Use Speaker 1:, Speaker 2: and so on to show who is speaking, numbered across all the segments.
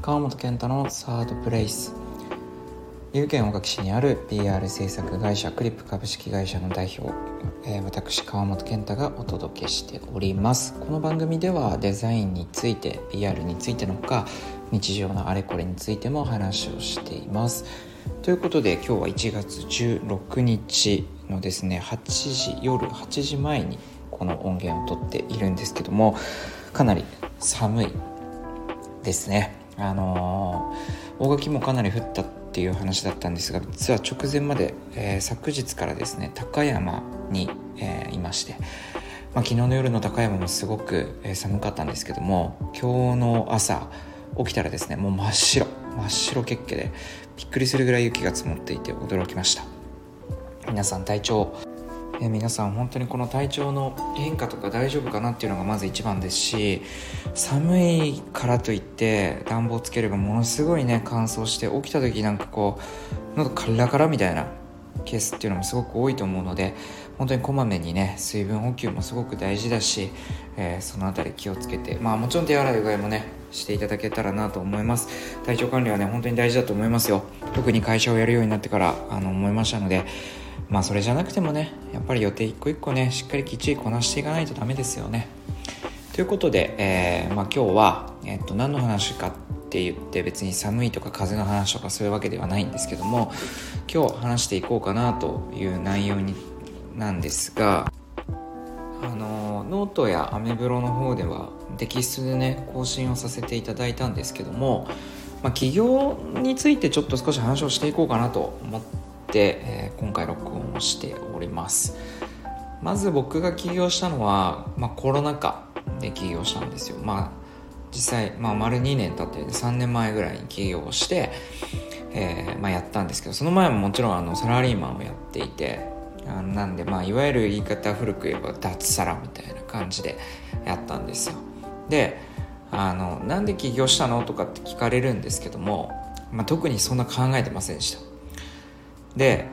Speaker 1: 川本健太のサードプレイス。岐阜県大垣市にある PR 制作会社クリップ株式会社の代表、えー、私川本健太がお届けしております。この番組ではデザインについて PR についてのほか日常のあれこれについても話をしています。ということで今日は1月16日のですね8時夜8時前にこの音源を撮っているんですけどもかなり寒いですね。あのー、大垣もかなり降ったっていう話だったんですが実は直前まで、えー、昨日からですね高山に、えー、いまして、まあ、昨日の夜の高山もすごく、え寒かったんですけども今日の朝起きたらですねもう真っ白真っ白血気でびっくりするぐらい雪が積もっていて驚きました。皆さん体調え、皆さん本当にこの体調の変化とか大丈夫かなっていうのがまず一番ですし寒いからといって暖房つければものすごいね乾燥して起きた時なんかこう喉カラカラみたいなケースっていうのもすごく多いと思うので本当にこまめにね水分補給もすごく大事だし、えー、その辺り気をつけてまあもちろん手洗いうがいもねしていただけたらなと思います。体調管理はね本当に大事だと思いますよ。特に会社をやるようになってからあの思いましたのでまあそれじゃなくてもねやっぱり予定一個一個ねしっかりきっちりこなしていかないとダメですよね。ということで、えー、まあ、今日は、えっと何の話かって言って別に寒いとか風の話とかそういうわけではないんですけども今日話していこうかなという内容になんですがあのノートやアメブロの方ではテキストでね更新をさせていただいたんですけども、まあ、起業についてちょっと少し話をしていこうかなと思って、えー、今回録音をしております。まず僕が起業したのは、まあ、コロナ禍で起業したんですよ。まあ実際、まあ、丸2年経って3年前ぐらいに起業して、えーまあ、やったんですけどその前ももちろんあのサラリーマンをやっていてあなんでまあいわゆる言い方古く言えば脱サラみたいな感じでやったんですよ。であのなんで起業したのとかって聞かれるんですけども、まあ、特にそんな考えてませんでした。で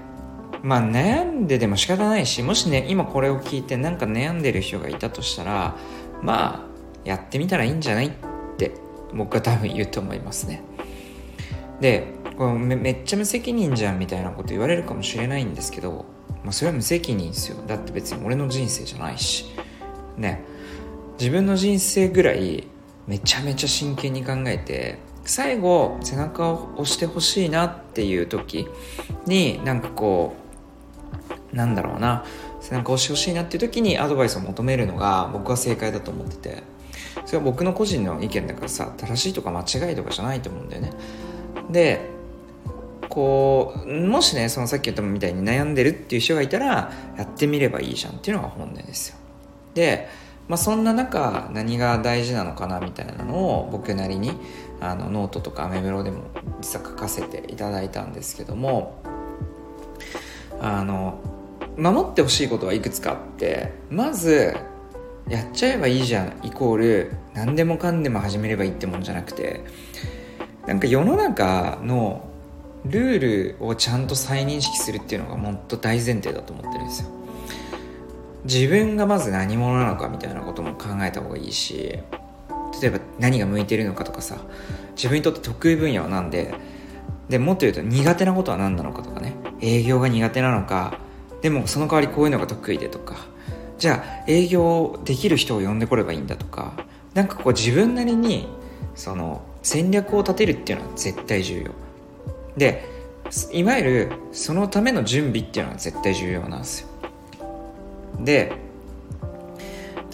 Speaker 1: まあ悩んででも仕方ないしもしね今これを聞いてなんか悩んでる人がいたとしたらまあやってみたらいいんじゃないって僕は多分言うと思いますね。でこれめめっちゃ無責任じゃんみたいなこと言われるかもしれないんですけど、まあ、それは無責任ですよ。だって別に俺の人生じゃないし。ね。自分の人生ぐらいめちゃめちゃ真剣に考えて最後背中を押してほしいなっていう時になんかこうなんだろうな。背中を押してほしいなっていう時にアドバイスを求めるのが僕は正解だと思ってて。それは僕の個人の意見だからさ正しいとか間違いとかじゃないと思うんだよね。でこうもしねそのさっき言ったみたいに悩んでるっていう人がいたらやってみればいいじゃんっていうのが本音ですよ。でまあ、そんな中何が大事なのかなみたいなのを僕なりにあのノートとかアメブロでも実は書かせていただいたんですけどもあの守ってほしいことはいくつかあってまずやっちゃえばいいじゃんイコール何でもかんでも始めればいいってもんじゃなくてなんか世の中のルールをちゃんと再認識するっていうのがもっと大前提だと思ってるんですよ。自分がまず何者なのかみたいなことも考えた方がいいし例えば何が向いてるのかとかさ自分にとって得意分野は何ででもっと言うと苦手なことは何なのかとかね。営業が苦手なのかでもその代わりこういうのが得意でとか。じゃあ営業できる人を呼んでこればいいんだとか。なんかこう自分なりにその戦略を立てるっていうのは絶対重要。でいわゆるそのための準備っていうのは絶対重要なんですよ。で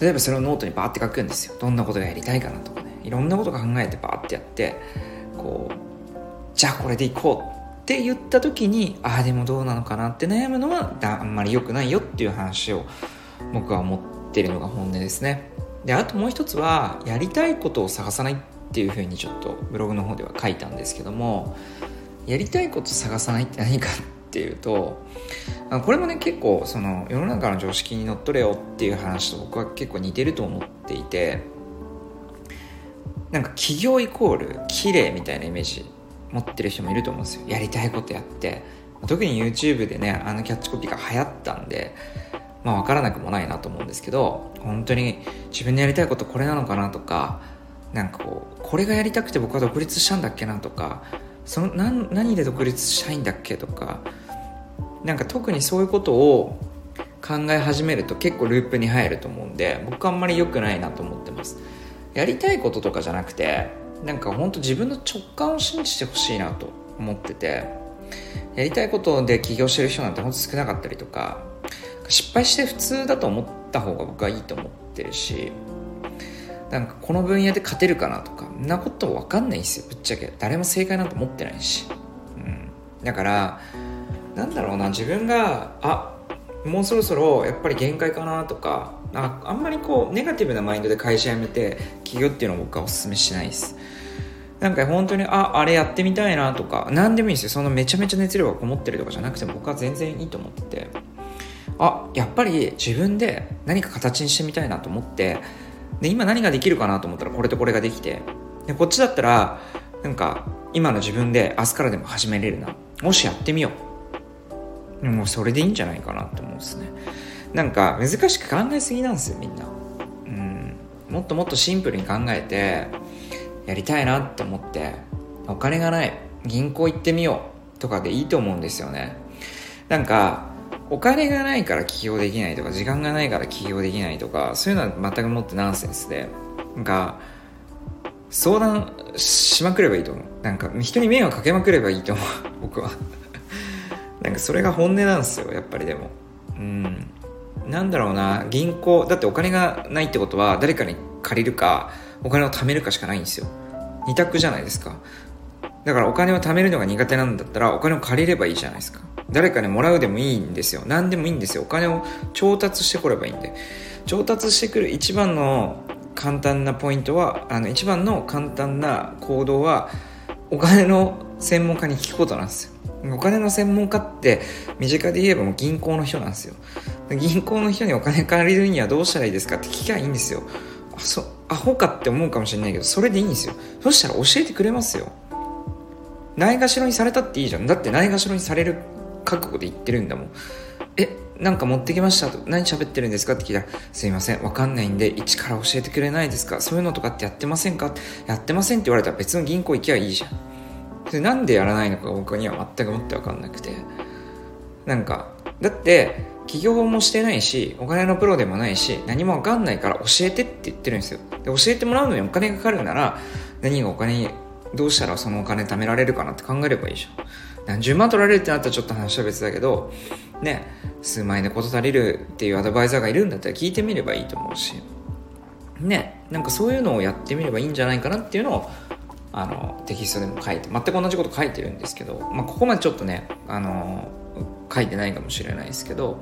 Speaker 1: 例えばそれをノートにバーって書くんですよ。どんなことがやりたいかなとかね。いろんなこと考えてバーってやってこうじゃあこれでいこうって言った時にああでもどうなのかなって悩むのはあんまり良くないよっていう話を僕は思ってるのが本音ですね。であともう一つはやりたいことを探さないっていうふうにちょっとブログの方では書いたんですけどもやりたいこと探さないって何かっていうとこれもね結構その世の中の常識にのっとれよっていう話と僕は結構似てると思っていてなんか企業イコール綺麗みたいなイメージ持ってる人もいると思うんですよ。やりたいことやって。特に YouTube でねあのキャッチコピーが流行ったんでまあ分からなくもないなと思うんですけど本当に自分のやりたいことこれなのかなとかなんかこうこれがやりたくて僕は独立したんだっけなとかその何何で独立したいんだっけとかなんか特にそういうことを考え始めると結構ループに入ると思うんで僕はあんまり良くないなと思ってます。やりたいこととかじゃなくてなんか本当自分の直感を信じてほしいなと思っててやりたいことで起業してる人なんて本当少なかったりとか失敗して普通だと思った方が僕はいいと思ってるしなんかこの分野で勝てるかなとかんなこと分かんないんですよぶっちゃけ。誰も正解なんて思ってないし、うん、だからなんだろうな自分があもうそろそろやっぱり限界かなとかああんまりこうネガティブなマインドで会社辞めて起業っていうのを僕はおすすめしないです。なんか本当にああれやってみたいなとか何でもいいんですよ。そのめちゃめちゃ熱量がこもってるとかじゃなくても僕は全然いいと思ってて。あやっぱり自分で何か形にしてみたいなと思ってで今何ができるかなと思ったらこれとこれができて。でこっちだったらなんか今の自分で明日からでも始めれるな。もしやってみよう。もうそれでいいんじゃないかなと思うんですね。なんか難しく考えすぎなんですよみんな。うん。もっともっとシンプルに考えてやりたいなって思ってお金がない銀行行ってみようとかでいいと思うんですよね。なんかお金がないから起業できないとか時間がないから起業できないとかそういうのは全くもってナンセンスでなんか相談しまくればいいと思う。なんか人に迷惑かけまくればいいと思う。僕は。なんかそれが本音なんですよやっぱりでも。うん。なんだろうな。銀行だってお金がないってことは誰かに借りるかお金を貯めるかしかないんですよ。二択じゃないですか。だからお金を貯めるのが苦手なんだったらお金を借りればいいじゃないですか。誰かにもらうでもいいんですよ。何でもいいんですよ。お金を調達してこればいいんで。調達してくる一番の簡単なポイントはあの一番の簡単な行動はお金の専門家に聞くことなんですよ。お金の専門家って身近で言えばもう銀行の人なんですよ。銀行の人にお金借りるにはどうしたらいいですかって聞きゃいいんですよ。あそアホかって思うかもしれないけどそれでいいんですよ。そしたら教えてくれますよ。ないがしろにされたっていいじゃん。だってないがしろにされる覚悟で言ってるんだもん。えなんか持ってきました？と何喋ってるんですか？って聞いたらすいませんわかんないんで一から教えてくれないですか？そういうのとかってやってませんか？やってませんって言われたら別の銀行行きゃいいじゃん。でなんでやらないのか僕には全くもって分かんなくて。なんかだって起業もしてないしお金のプロでもないし何も分かんないから教えてって言ってるんですよ。で教えてもらうのにお金がかかるなら何がお金どうしたらそのお金貯められるかなって考えればいいじゃん。何十万取られるってなったらちょっと話は別だけどね数万円で事足りるっていうアドバイザーがいるんだったら聞いてみればいいと思うしねなんかそういうのをやってみればいいんじゃないかなっていうのをあのテキストでも書いて全く同じこと書いてるんですけど、まあ、ここまでちょっとねあの書いてないかもしれないですけど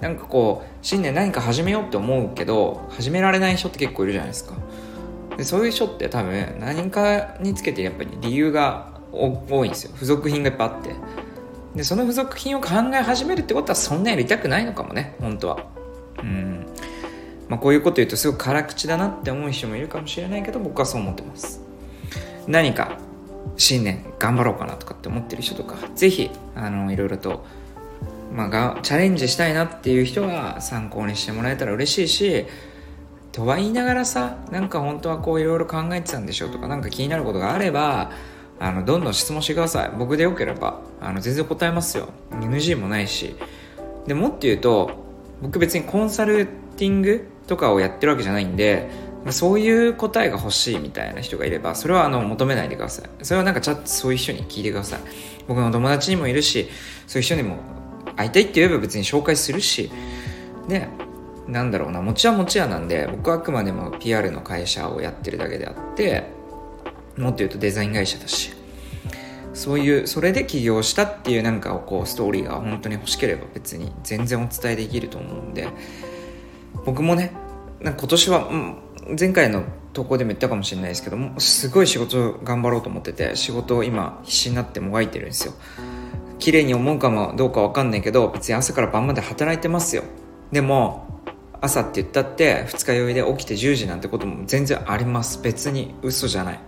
Speaker 1: なんかこう新年何か始めようって思うけど始められない人って結構いるじゃないですか。でそういう人って多分何かにつけてやっぱり理由が多いんですよ。付属品がいっぱいあって。でその付属品を考え始めるってことはそんなやりたくないのかもね本当は。うん。まあこういうこと言うとすごく辛口だなって思う人もいるかもしれないけど僕はそう思ってます。何か新年頑張ろうかなとかって思ってる人とかぜひあのいろいろとまあ、がチャレンジしたいなっていう人は参考にしてもらえたら嬉しいしとは言いながらさなんか本当はこういろいろ考えてたんでしょうとか何か気になることがあればあのどんどん質問してください。僕でよければあの全然答えますよ。NG もないし。でもっと言うと僕別にコンサルティングとかをやってるわけじゃないんでそういう答えが欲しいみたいな人がいればそれはあの求めないでください。それはなんかちゃんとそういう人に聞いてください。僕の友達にもいるしそういう人にも会いたいって言えば別に紹介するし。でなんだろうな持ちは持ち屋なんで僕はあくまでも PR の会社をやってるだけであってもっと言うとデザイン会社だし。そういうそれで起業したっていうなんかをこうストーリーが本当に欲しければ別に全然お伝えできると思うんで。僕もねなんか今年は、うん、前回の投稿でも言ったかもしれないですけどもすごい仕事頑張ろうと思ってて仕事を今必死になってもがいてるんですよ。綺麗に思うかもどうかわかんないけど別に朝から晩まで働いてますよ。でも朝って言ったって二日酔いで起きて10時なんてことも全然あります。別に嘘じゃない。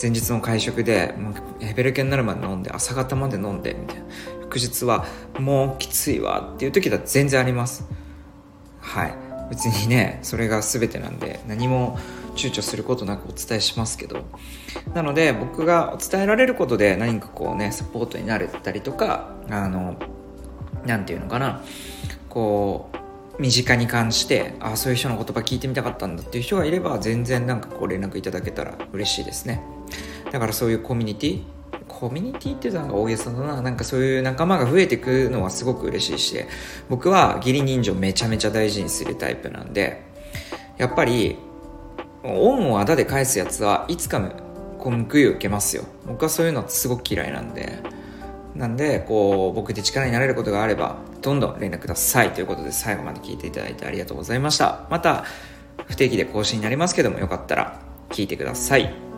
Speaker 1: 前日の会食でもうヘベレケになるまで飲んで朝方まで飲んでみたいな。翌日はもうきついわっていう時だ全然あります。はい。別にねそれが全てなんで何も躊躇することなくお伝えしますけど。なので僕が伝えられることで何かこうねサポートになれたりとかあの何て言うのかな。こう身近に感じてあそういう人の言葉聞いてみたかったんだっていう人がいれば全然なんかこう連絡いただけたら嬉しいですね。だからそういうコミュニティ？コミュニティっていうのが大げさだな。なんかそういう仲間が増えていくのはすごく嬉しいし僕は義理人情めちゃめちゃ大事にするタイプなんでやっぱり恩をあだで返すやつはいつかこう報いを受けますよ。僕はそういうのすごく嫌いなんで。なんでこう僕で力になれることがあればどんどん連絡くださいということで最後まで聞いていただいてありがとうございました。また不定期で更新になりますけどもよかったら聞いてください。